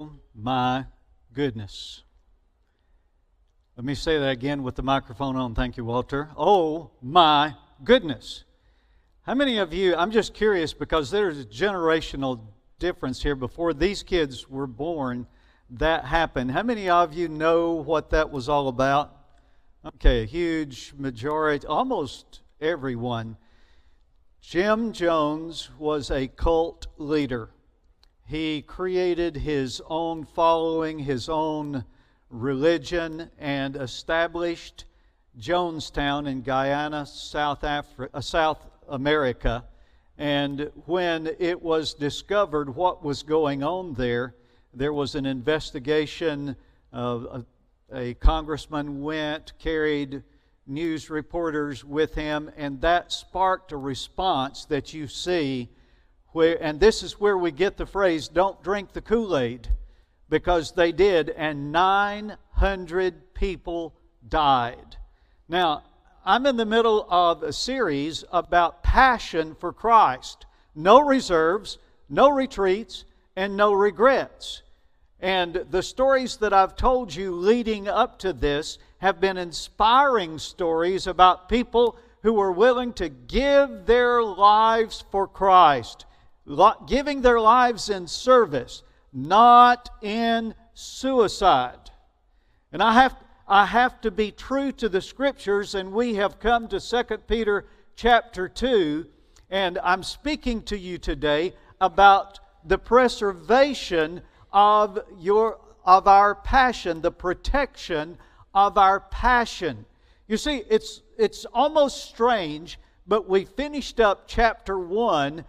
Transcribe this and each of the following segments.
Oh my goodness. Let me say that again with the microphone on. Thank you, Walter. Oh my goodness. How many of you, I'm just curious because there's a generational difference here. Before these kids were born, that happened. How many of you know what that was all about? Okay, a huge majority, almost everyone. Jim Jones was a cult leader. He created his own following, his own religion, and established Jonestown in Guyana, South, Afri- uh, South America. And when it was discovered what was going on there, there was an investigation. Uh, a, a congressman went, carried news reporters with him, and that sparked a response that you see where, and this is where we get the phrase, don't drink the Kool Aid, because they did, and 900 people died. Now, I'm in the middle of a series about passion for Christ. No reserves, no retreats, and no regrets. And the stories that I've told you leading up to this have been inspiring stories about people who were willing to give their lives for Christ giving their lives in service, not in suicide. And I have, I have to be true to the scriptures, and we have come to 2 Peter chapter 2, and I'm speaking to you today about the preservation of, your, of our passion, the protection of our passion. You see, it's, it's almost strange, but we finished up chapter 1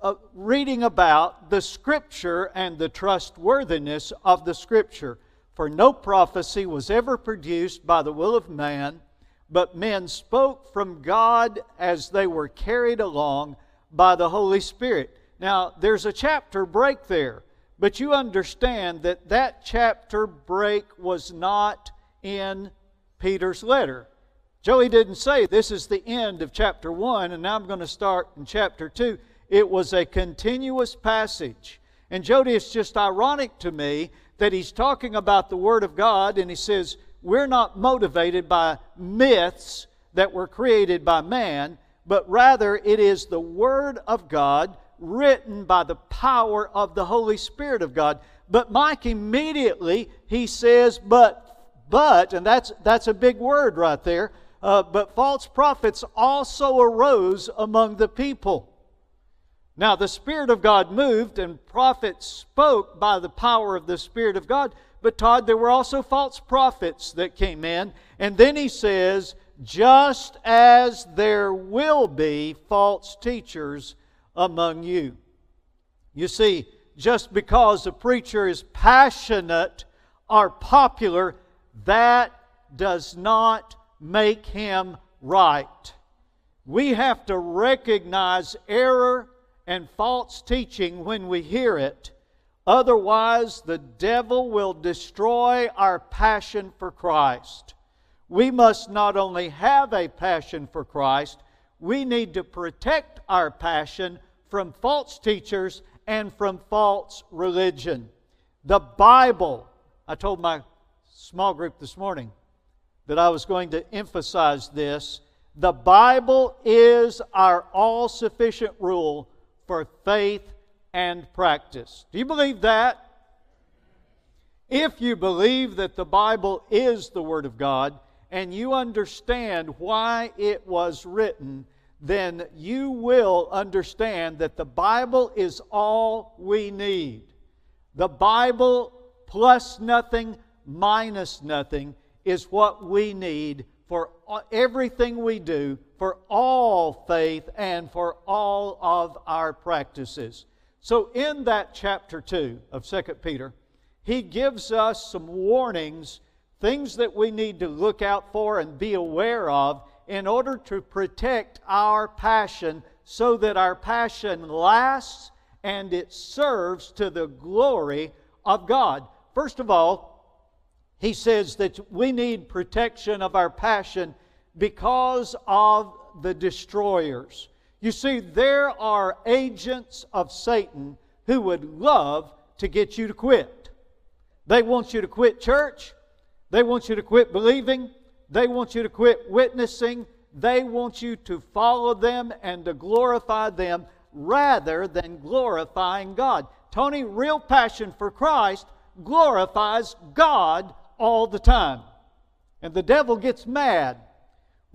uh, reading about the Scripture and the trustworthiness of the Scripture. For no prophecy was ever produced by the will of man, but men spoke from God as they were carried along by the Holy Spirit. Now, there's a chapter break there, but you understand that that chapter break was not in Peter's letter. Joey didn't say this is the end of chapter 1 and now I'm going to start in chapter 2. It was a continuous passage. And Jody, it's just ironic to me that he's talking about the Word of God and he says, We're not motivated by myths that were created by man, but rather it is the Word of God written by the power of the Holy Spirit of God. But Mike immediately he says, But, but, and that's, that's a big word right there, uh, but false prophets also arose among the people. Now, the Spirit of God moved, and prophets spoke by the power of the Spirit of God. But, Todd, there were also false prophets that came in. And then he says, just as there will be false teachers among you. You see, just because a preacher is passionate or popular, that does not make him right. We have to recognize error and false teaching when we hear it. Otherwise, the devil will destroy our passion for Christ. We must not only have a passion for Christ, we need to protect our passion from false teachers and from false religion. The Bible, I told my small group this morning that I was going to emphasize this. The Bible is our all sufficient rule for faith and practice. Do you believe that? If you believe that the Bible is the Word of God and you understand why it was written, then you will understand that the Bible is all we need. The Bible plus nothing, minus nothing, is what we need for everything we do, for all faith, and for all of our practices. So, in that chapter 2 of 2 Peter, he gives us some warnings, things that we need to look out for and be aware of in order to protect our passion so that our passion lasts and it serves to the glory of God. First of all, he says that we need protection of our passion because of the destroyers. You see, there are agents of Satan who would love to get you to quit. They want you to quit church. They want you to quit believing. They want you to quit witnessing. They want you to follow them and to glorify them rather than glorifying God. Tony, real passion for Christ glorifies God all the time. And the devil gets mad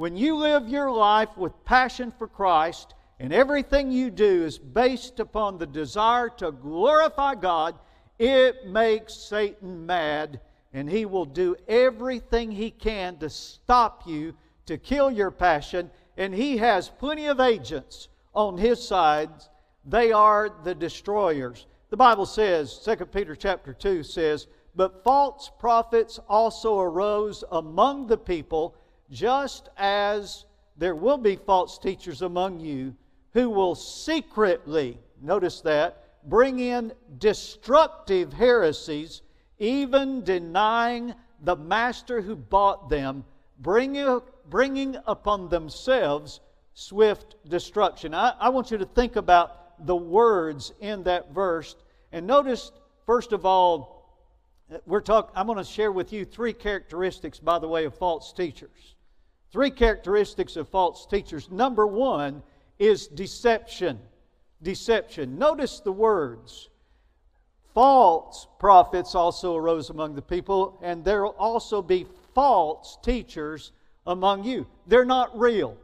when you live your life with passion for Christ and everything you do is based upon the desire to glorify God, it makes Satan mad and he will do everything he can to stop you, to kill your passion, and he has plenty of agents on his side. They are the destroyers. The Bible says, 2 Peter chapter 2 says, But false prophets also arose among the people, just as there will be false teachers among you who will secretly, notice that, bring in destructive heresies, even denying the master who bought them, bringing, bringing upon themselves swift destruction. I, I want you to think about the words in that verse. And notice, first of all, we're I'm going to share with you three characteristics, by the way, of false teachers. Three characteristics of false teachers. Number one is deception. Deception. Notice the words. False prophets also arose among the people, and there will also be false teachers among you. They're not real.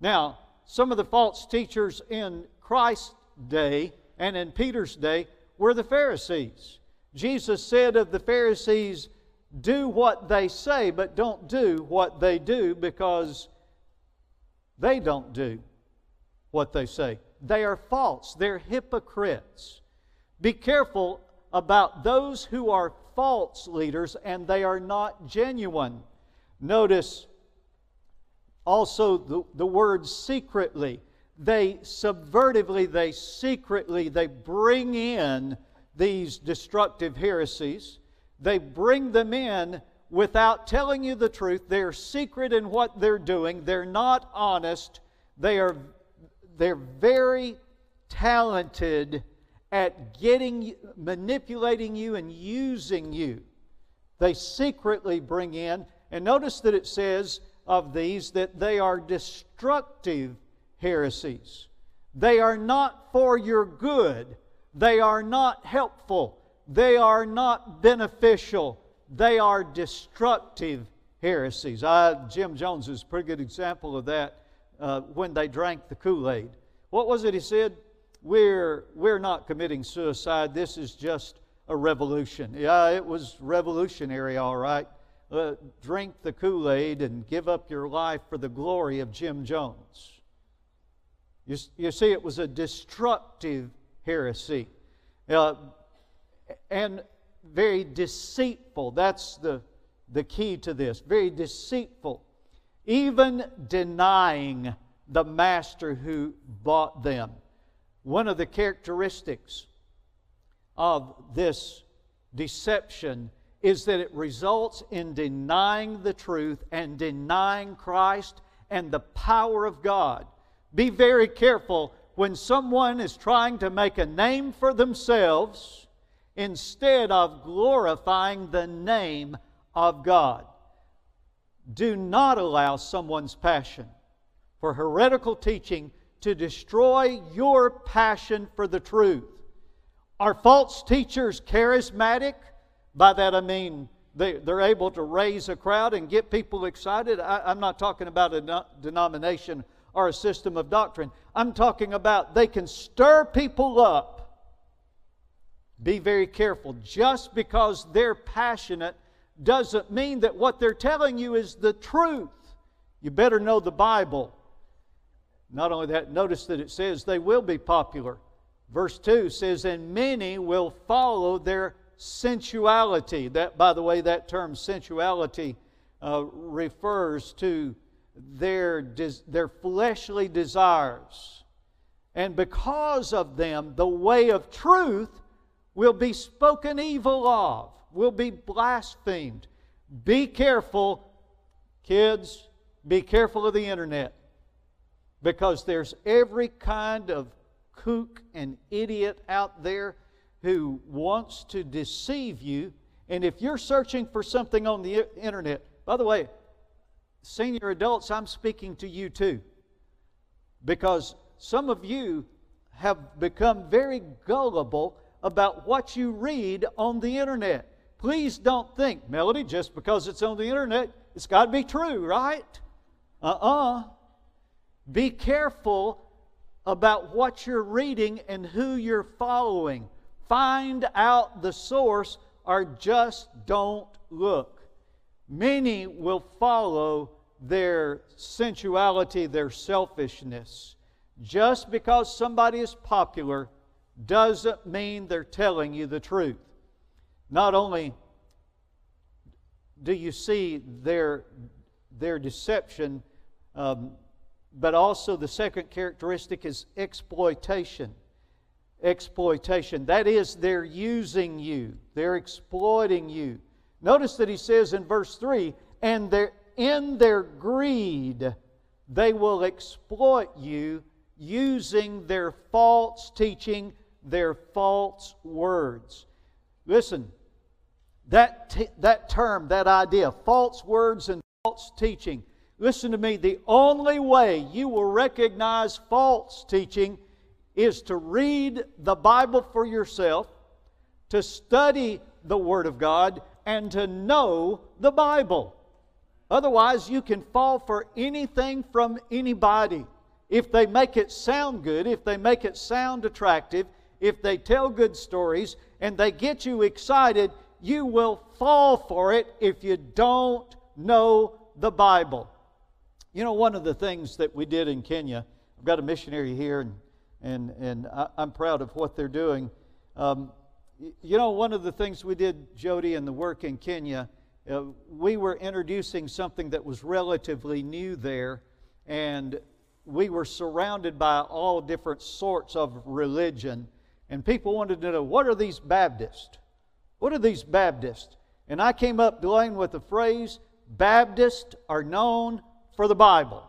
Now, some of the false teachers in Christ's day and in Peter's day were the Pharisees. Jesus said of the Pharisees, Do what they say, but don't do what they do because they don't do what they say. They are false, they're hypocrites. Be careful about those who are false leaders and they are not genuine. Notice also the, the word secretly. They subvertively, they secretly, they bring in these destructive heresies. They bring them in without telling you the truth. They're secret in what they're doing. They're not honest. They are they're very talented at getting, manipulating you and using you. They secretly bring in, and notice that it says of these that they are destructive heresies. They are not for your good. They are not helpful. They are not beneficial. They are destructive heresies. I, Jim Jones is a pretty good example of that uh, when they drank the Kool Aid. What was it he said? We're, we're not committing suicide. This is just a revolution. Yeah, it was revolutionary, all right. Uh, drink the Kool Aid and give up your life for the glory of Jim Jones. You, you see, it was a destructive heresy uh, and very deceitful. That's the, the key to this. Very deceitful even denying the master who bought them. One of the characteristics of this deception is that it results in denying the truth and denying Christ and the power of God. Be very careful when someone is trying to make a name for themselves instead of glorifying the name of God. Do not allow someone's passion for heretical teaching to destroy your passion for the truth. Are false teachers charismatic? By that I mean they, they're able to raise a crowd and get people excited. I, am not talking about a denomination or a system of doctrine. I'm talking about they can stir people up. Be very careful. Just because they're passionate doesn't mean that what they're telling you is the truth. You better know the Bible. Not only that, notice that it says they will be popular. Verse 2 says, And many will follow their sensuality. That, by the way, that term sensuality uh, refers to their, their fleshly desires. And because of them, the way of truth will be spoken evil of will be blasphemed. Be careful, kids, be careful of the internet because there's every kind of kook and idiot out there who wants to deceive you And if you're searching for something on the internet, by the way, senior adults, I'm speaking to you too. Because some of you have become very gullible about what you read on the internet. Please don't think, Melody, just because it's on the internet, it's got to be true, right? Uh uh-uh. uh Be careful about what you're reading and who you're following. Find out the source or just don't look. Many will follow their sensuality, their selfishness. Just because somebody is popular doesn't mean they're telling you the truth. Not only do you see their, their deception, um, but also the second characteristic is exploitation. Exploitation. That is, they're using you, they're exploiting you. Notice that he says in verse 3 and they're in their greed, they will exploit you using their false teaching, their false words. Listen, that, t- that term, that idea, false words and false teaching, listen to me, the only way you will recognize false teaching is to read the Bible for yourself, to study the Word of God, and to know the Bible. Otherwise, you can fall for anything from anybody. If they make it sound good, if they make it sound attractive, if they tell good stories and they get you excited, you will fall for it if you don't know the Bible. You know, one of the things that we did in Kenya, I've got a missionary here, and, and, and I, am proud of what they're doing. Um, you know, one of the things we did, Jody, in the work in Kenya, uh, we were introducing something that was relatively new there, and we were surrounded by all different sorts of religion. And people wanted to know what are these Baptists? What are these Baptists? And I came up, Dwayne, with the phrase Baptists are known for the Bible.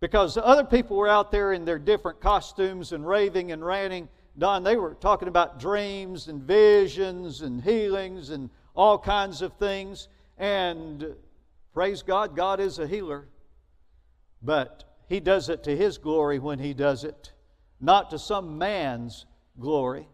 Because other people were out there in their different costumes and raving and ranting. Don, they were talking about dreams and visions and healings and all kinds of things. And praise God, God is a healer. But He does it to His glory when He does it, not to some man's glory.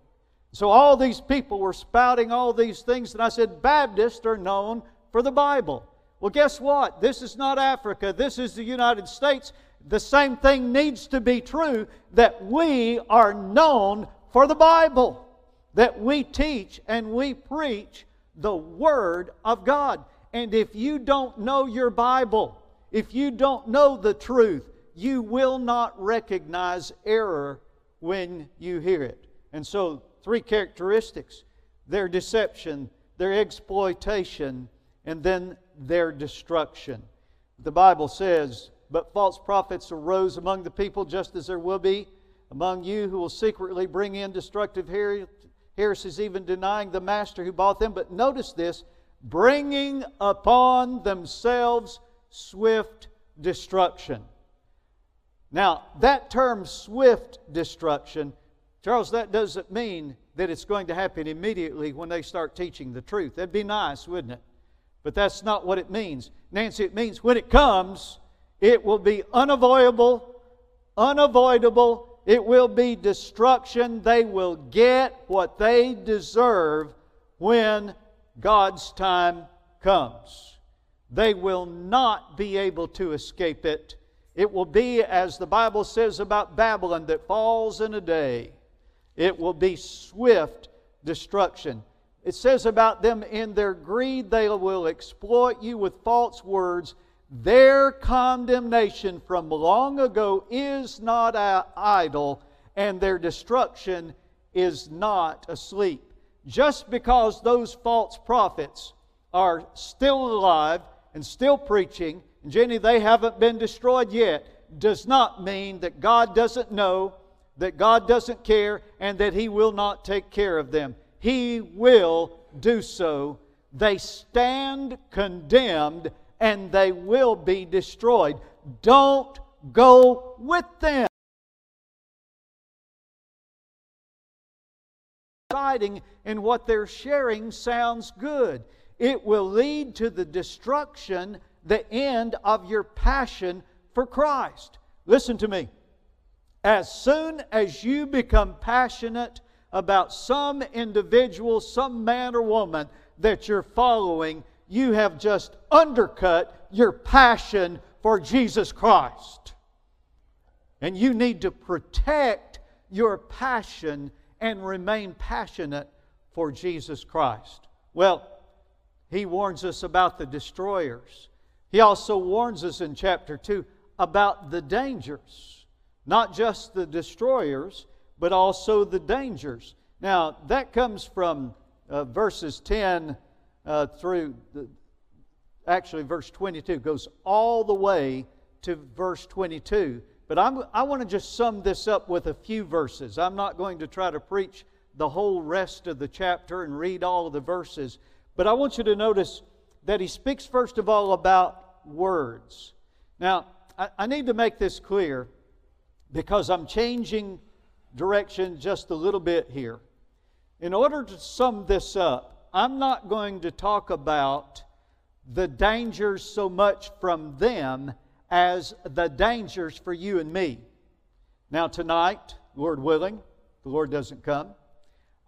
So all these people were spouting all these things, and I said, Baptists are known for the Bible. Well, guess what? This is not Africa, this is the United States. The same thing needs to be true that we are known for the Bible, that we teach and we preach the Word of God. And if you don't know your Bible, if you don't know the truth, you will not recognize error when you hear it. And so, three characteristics their deception, their exploitation, and then their destruction. The Bible says, But false prophets arose among the people, just as there will be among you who will secretly bring in destructive heresies, even denying the master who bought them. But notice this bringing upon themselves swift destruction. Now, that term swift destruction, Charles, that doesn't mean that it's going to happen immediately when they start teaching the truth. That'd be nice, wouldn't it? But that's not what it means. Nancy, it means when it comes, it will be unavoidable, unavoidable, it will be destruction. They will get what they deserve when God's time comes. They will not be able to escape it. It will be, as the Bible says about Babylon, that falls in a day. It will be swift destruction. It says about them, in their greed, they will exploit you with false words their condemnation from long ago is not idle, and their destruction is not asleep. Just because those false prophets are still alive and still preaching, and Jenny, they haven't been destroyed yet, does not mean that God doesn't know, that God doesn't care, and that He will not take care of them. He will do so. They stand condemned and they will be destroyed. Don't go with them. exciting and what they're sharing sounds good. It will lead to the destruction, the end of your passion for Christ. Listen to me. As soon as you become passionate about some individual, some man or woman that you're following, you have just undercut your passion for Jesus Christ. And you need to protect your passion and remain passionate for Jesus Christ. Well, he warns us about the destroyers. He also warns us in chapter 2 about the dangers, not just the destroyers, but also the dangers. Now, that comes from uh, verses 10 uh, through, the, actually, verse 22 goes all the way to verse 22. But I'm, I want to just sum this up with a few verses. I'm not going to try to preach the whole rest of the chapter and read all of the verses, but I want you to notice that he speaks, first of all, about words. Now, I, I need to make this clear because I'm changing direction just a little bit here. In order to sum this up, I'm not going to talk about the dangers so much from them as the dangers for you and me. Now, tonight, Lord willing, the Lord doesn't come,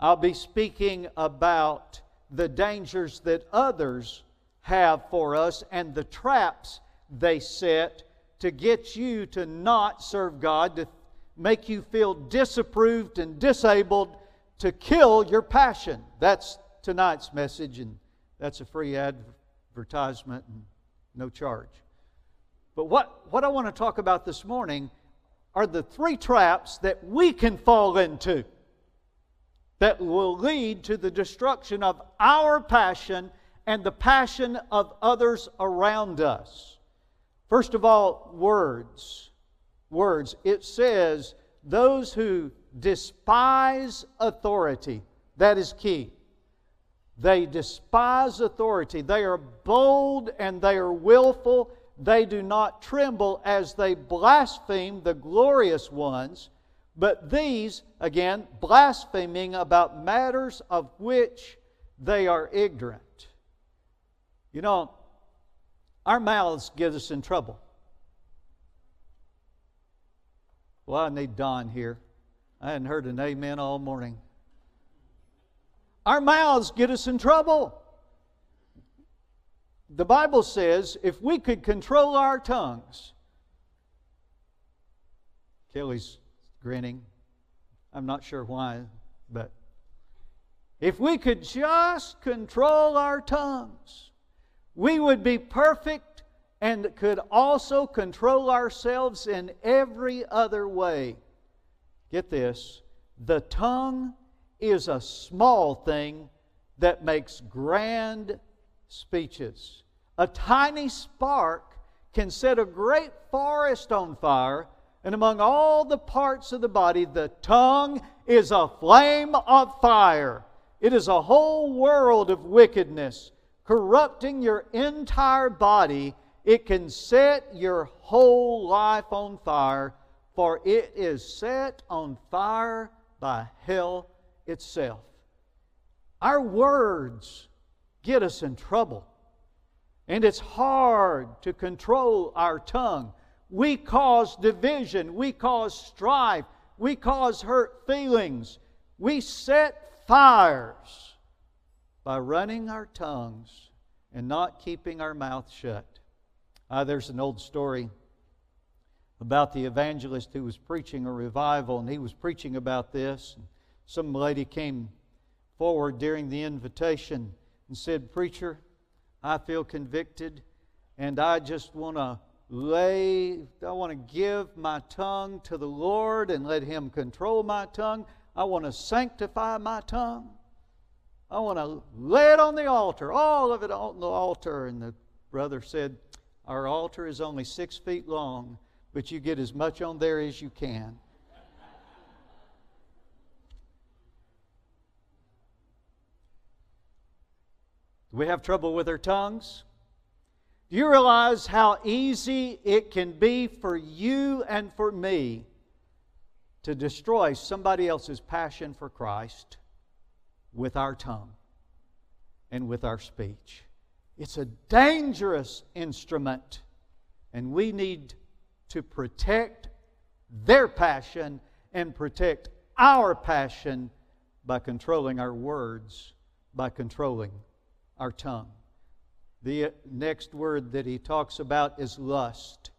I'll be speaking about the dangers that others have for us and the traps they set to get you to not serve God, to make you feel disapproved and disabled, to kill your passion. That's tonight's message, and that's a free advertisement and no charge. But what, what I want to talk about this morning are the three traps that we can fall into that will lead to the destruction of our passion and the passion of others around us. First of all, words. Words. It says, those who despise authority. That is key. They despise authority. They are bold and they are willful. They do not tremble as they blaspheme the glorious ones. But these, again, blaspheming about matters of which they are ignorant. You know, our mouths get us in trouble. Well, I need Don here. I hadn't heard an amen all morning. Our mouths get us in trouble. The Bible says if we could control our tongues, Kelly's grinning. I'm not sure why, but if we could just control our tongues, we would be perfect and could also control ourselves in every other way. Get this the tongue is a small thing that makes grand speeches. A tiny spark can set a great forest on fire, and among all the parts of the body, the tongue is a flame of fire. It is a whole world of wickedness, corrupting your entire body. It can set your whole life on fire for it is set on fire by hell itself. Our words get us in trouble, and it's hard to control our tongue. We cause division, we cause strife, we cause hurt feelings, we set fires by running our tongues and not keeping our mouth shut. Uh, there's an old story about the evangelist who was preaching a revival, and he was preaching about this. Some lady came forward during the invitation and said, Preacher, I feel convicted, and I just want to lay, I want to give my tongue to the Lord and let Him control my tongue. I want to sanctify my tongue. I want to lay it on the altar, all of it on the altar. And the brother said, Our altar is only six feet long but you get as much on there as you can. Do we have trouble with our tongues? Do you realize how easy it can be for you and for me to destroy somebody else's passion for Christ? with our tongue and with our speech. It's a dangerous instrument, and we need to protect their passion and protect our passion by controlling our words, by controlling our tongue. The next word that he talks about is lust.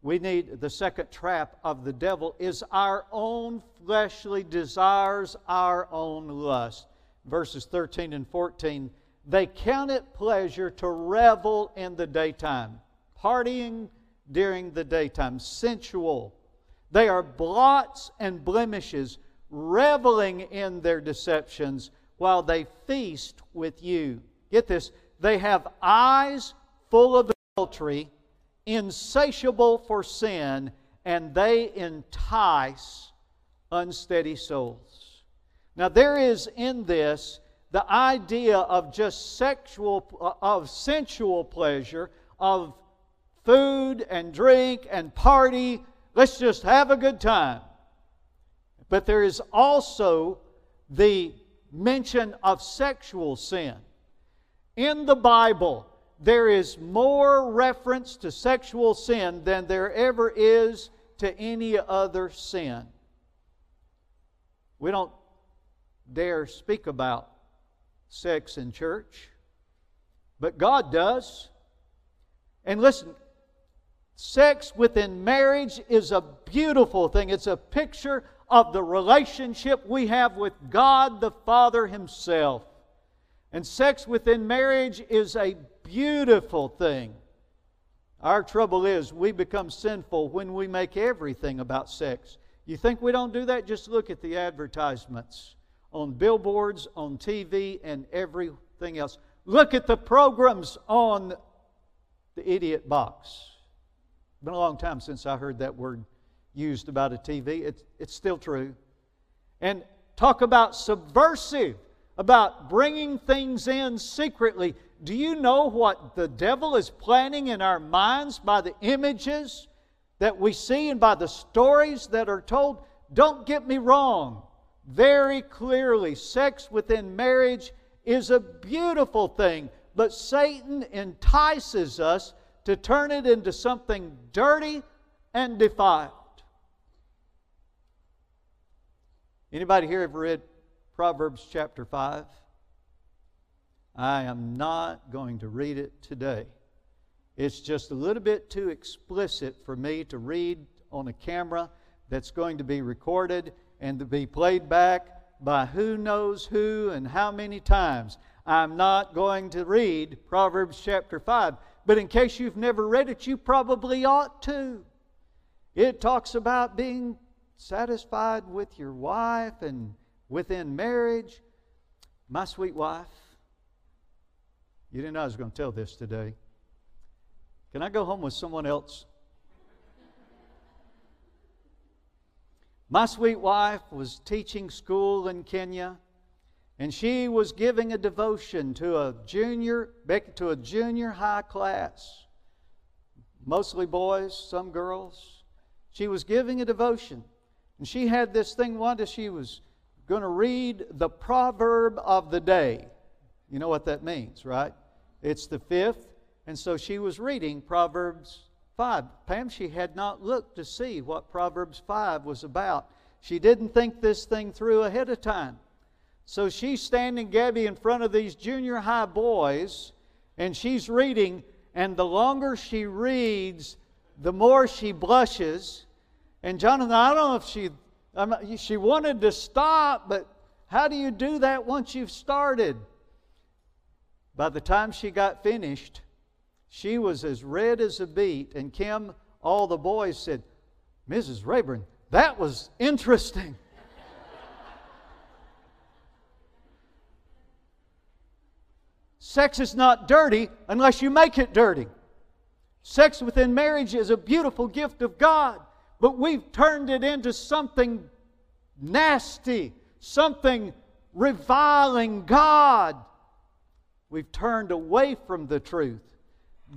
We need the second trap of the devil is our own fleshly desires, our own lust. Verses 13 and 14 they count it pleasure to revel in the daytime, partying during the daytime, sensual. They are blots and blemishes, reveling in their deceptions while they feast with you. Get this, they have eyes full of adultery, insatiable for sin, and they entice unsteady souls. Now, there is in this the idea of just sexual, uh, of sensual pleasure, of food and drink and party. Let's just have a good time. But there is also the mention of sexual sin. In the Bible, there is more reference to sexual sin than there ever is to any other sin. We don't dare speak about sex in church, but God does. And listen, sex within marriage is a beautiful thing. It's a picture of the relationship we have with God the Father Himself. And sex within marriage is a beautiful thing. Our trouble is we become sinful when we make everything about sex. You think we don't do that? Just look at the advertisements on billboards, on TV, and everything else. Look at the programs on the idiot box. It's been a long time since I heard that word used about a TV. It's, it's still true. And talk about subversive, about bringing things in secretly. Do you know what the devil is planning in our minds by the images that we see and by the stories that are told? Don't get me wrong very clearly sex within marriage is a beautiful thing, but Satan entices us to turn it into something dirty and defiled. Anybody here ever read Proverbs chapter 5? I am not going to read it today. It's just a little bit too explicit for me to read on a camera that's going to be recorded and to be played back by who knows who and how many times. I'm not going to read Proverbs chapter 5, but in case you've never read it, you probably ought to. It talks about being satisfied with your wife and within marriage. My sweet wife, you didn't know I was going to tell this today. Can I go home with someone else? My sweet wife was teaching school in Kenya, and she was giving a devotion to a junior to a junior high class, mostly boys, some girls. She was giving a devotion, and she had this thing. One day she was going to read the proverb of the day. You know what that means, right? It's the fifth, and so she was reading Proverbs 5. Pam, she had not looked to see what Proverbs 5 was about. She didn't think this thing through ahead of time. So she's standing, Gabby, in front of these junior high boys, and she's reading, and the longer she reads, the more she blushes. And Jonathan, I don't know if she, um, she wanted to stop, but how do you do that once you've started? By the time she got finished, she was as red as a beet. And Kim, all the boys said, Mrs. Rayburn, that was interesting. Sex is not dirty unless you make it dirty. Sex within marriage is a beautiful gift of God, but we've turned it into something nasty, something reviling God. We've turned away from the truth.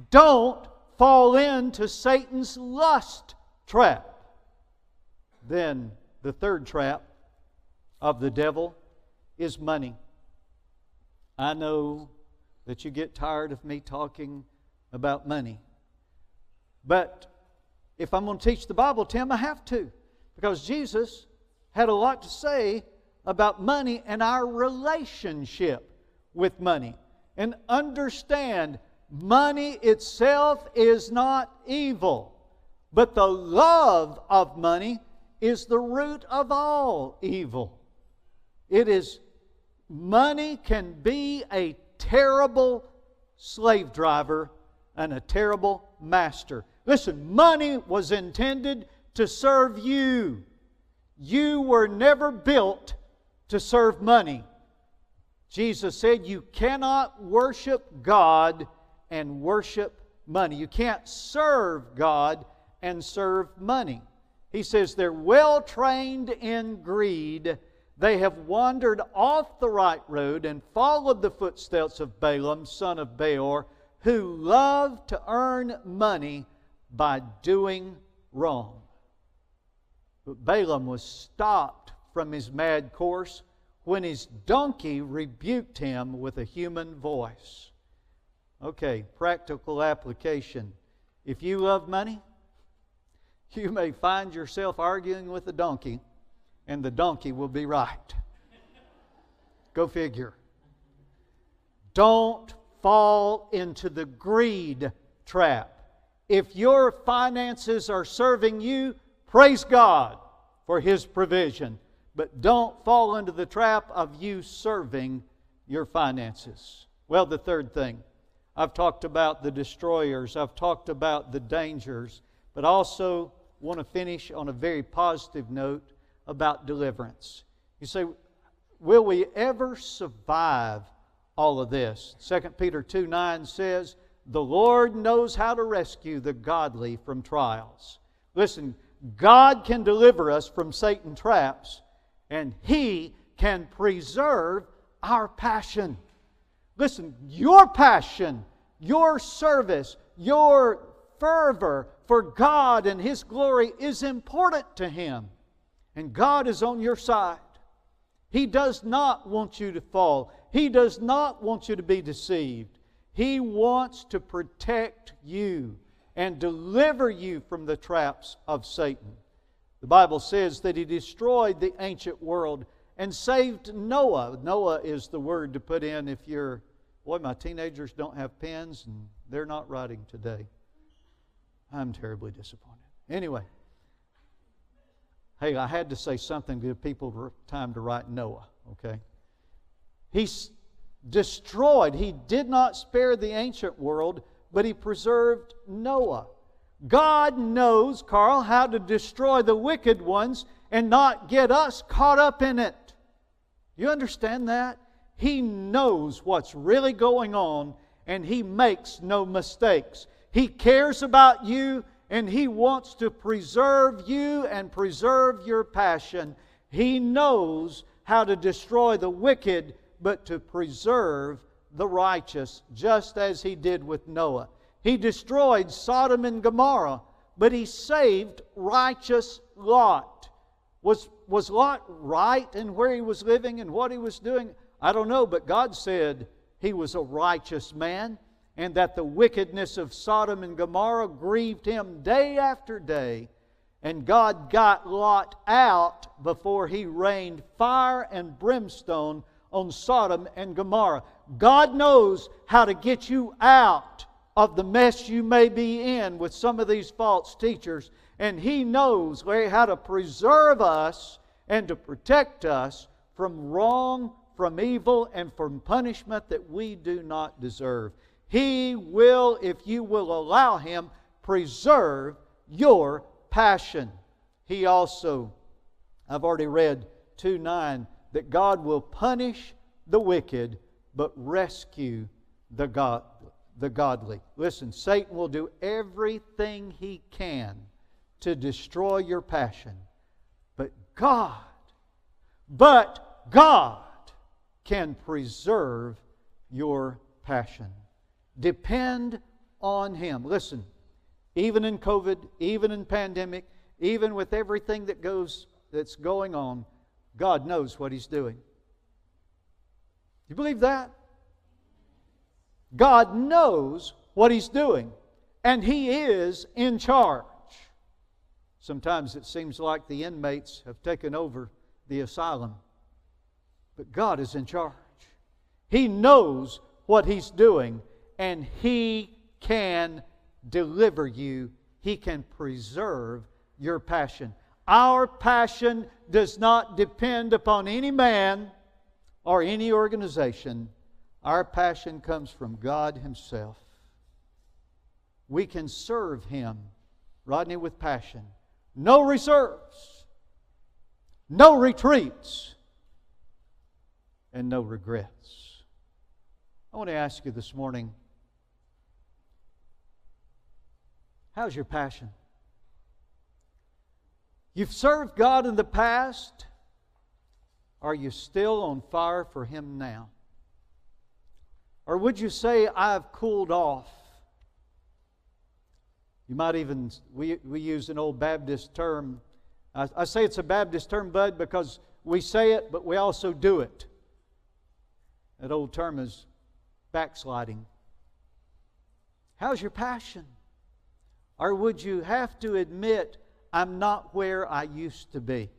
Don't fall into Satan's lust trap. Then the third trap of the devil is money. I know that you get tired of me talking about money. But if I'm going to teach the Bible, Tim, I have to. Because Jesus had a lot to say about money and our relationship with money. And understand, money itself is not evil, but the love of money is the root of all evil. It is, money can be a terrible slave driver and a terrible master. Listen, money was intended to serve you. You were never built to serve money. Jesus said you cannot worship God and worship money. You can't serve God and serve money. He says they're well trained in greed. They have wandered off the right road and followed the footsteps of Balaam, son of Beor, who loved to earn money by doing wrong. But Balaam was stopped from his mad course when his donkey rebuked him with a human voice. Okay, practical application. If you love money, you may find yourself arguing with a donkey, and the donkey will be right. Go figure. Don't fall into the greed trap. If your finances are serving you, praise God for His provision. But don't fall into the trap of you serving your finances. Well, the third thing I've talked about the destroyers, I've talked about the dangers, but also want to finish on a very positive note about deliverance. You say, will we ever survive all of this? 2 Peter 2 9 says, The Lord knows how to rescue the godly from trials. Listen, God can deliver us from Satan traps, and He can preserve our passion. Listen, your passion, your service, your fervor for God and His glory is important to Him. And God is on your side. He does not want you to fall, He does not want you to be deceived. He wants to protect you and deliver you from the traps of Satan. The Bible says that He destroyed the ancient world and saved Noah. Noah is the word to put in if you're, boy, my teenagers don't have pens and they're not writing today. I'm terribly disappointed. Anyway, hey, I had to say something to give people time to write Noah, okay? He destroyed, he did not spare the ancient world, but he preserved Noah. God knows, Carl, how to destroy the wicked ones and not get us caught up in it. You understand that? He knows what's really going on and he makes no mistakes. He cares about you and He wants to preserve you and preserve your passion. He knows how to destroy the wicked, but to preserve the righteous, just as He did with Noah. He destroyed Sodom and Gomorrah, but He saved righteous Lot. Was, was Lot right in where he was living and what he was doing? I don't know, but God said he was a righteous man and that the wickedness of Sodom and Gomorrah grieved him day after day. And God got Lot out before he rained fire and brimstone on Sodom and Gomorrah. God knows how to get you out of the mess you may be in with some of these false teachers. And He knows how to preserve us and to protect us from wrong, from evil, and from punishment that we do not deserve. He will, if you will allow Him, preserve your passion. He also, I've already read 2 9, that God will punish the wicked but rescue the, God, the godly. Listen, Satan will do everything he can to destroy your passion. But God, but God can preserve your passion. Depend on Him. Listen, even in COVID, even in pandemic, even with everything that goes that's going on, God knows what He's doing. You believe that? God knows what He's doing, and He is in charge. Sometimes it seems like the inmates have taken over the asylum, but God is in charge. He knows what He's doing, and He can deliver you, He can preserve your passion. Our passion does not depend upon any man or any organization. Our passion comes from God Himself. We can serve Him, Rodney, with passion. No reserves, no retreats, and no regrets. I want to ask you this morning how's your passion? You've served God in the past. Are you still on fire for Him now? Or would you say, I've cooled off? You might even, we, we use an old Baptist term. I, I say it's a Baptist term, Bud, because we say it, but we also do it. That old term is backsliding. How's your passion? Or would you have to admit, I'm not where I used to be.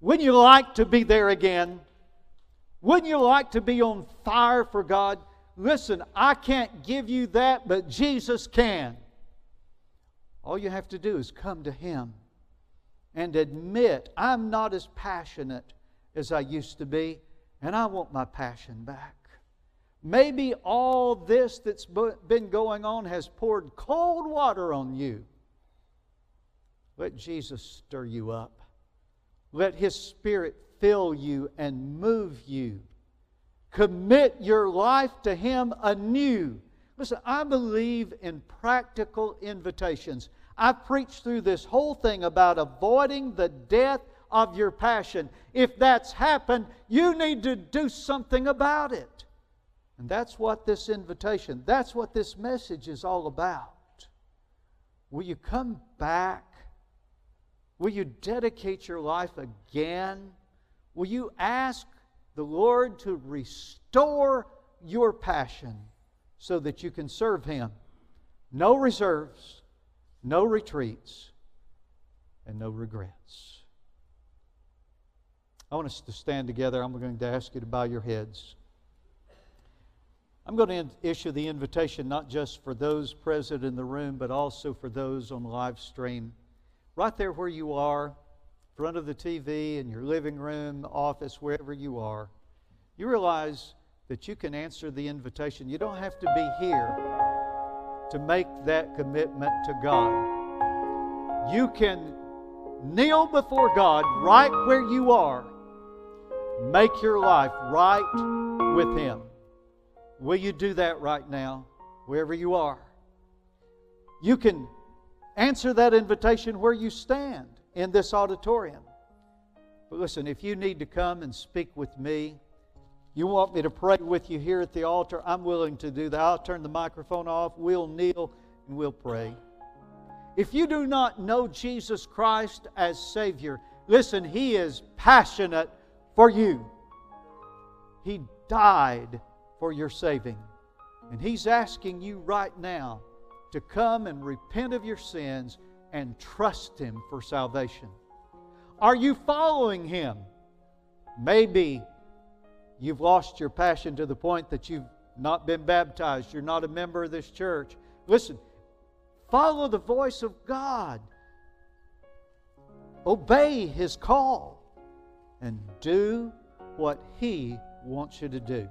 Wouldn't you like to be there again? Wouldn't you like to be on fire for God? Listen, I can't give you that, but Jesus can. All you have to do is come to Him and admit, I'm not as passionate as I used to be, and I want my passion back. Maybe all this that's been going on has poured cold water on you. Let Jesus stir you up. Let His Spirit fill you and move you. Commit your life to Him anew. Listen, I believe in practical invitations. I've preached through this whole thing about avoiding the death of your passion. If that's happened, you need to do something about it. And that's what this invitation, that's what this message is all about. Will you come back Will you dedicate your life again? Will you ask the Lord to restore your passion so that you can serve Him? No reserves, no retreats, and no regrets. I want us to stand together. I'm going to ask you to bow your heads. I'm going to issue the invitation not just for those present in the room, but also for those on live stream right there where you are, in front of the TV, in your living room, office, wherever you are, you realize that you can answer the invitation. You don't have to be here to make that commitment to God. You can kneel before God right where you are. Make your life right with Him. Will you do that right now, wherever you are? You can Answer that invitation where you stand in this auditorium. But listen, if you need to come and speak with me, you want me to pray with you here at the altar, I'm willing to do that. I'll turn the microphone off, we'll kneel, and we'll pray. If you do not know Jesus Christ as Savior, listen, He is passionate for you. He died for your saving. And He's asking you right now to come and repent of your sins and trust Him for salvation. Are you following Him? Maybe you've lost your passion to the point that you've not been baptized, you're not a member of this church. Listen, follow the voice of God, obey His call, and do what He wants you to do.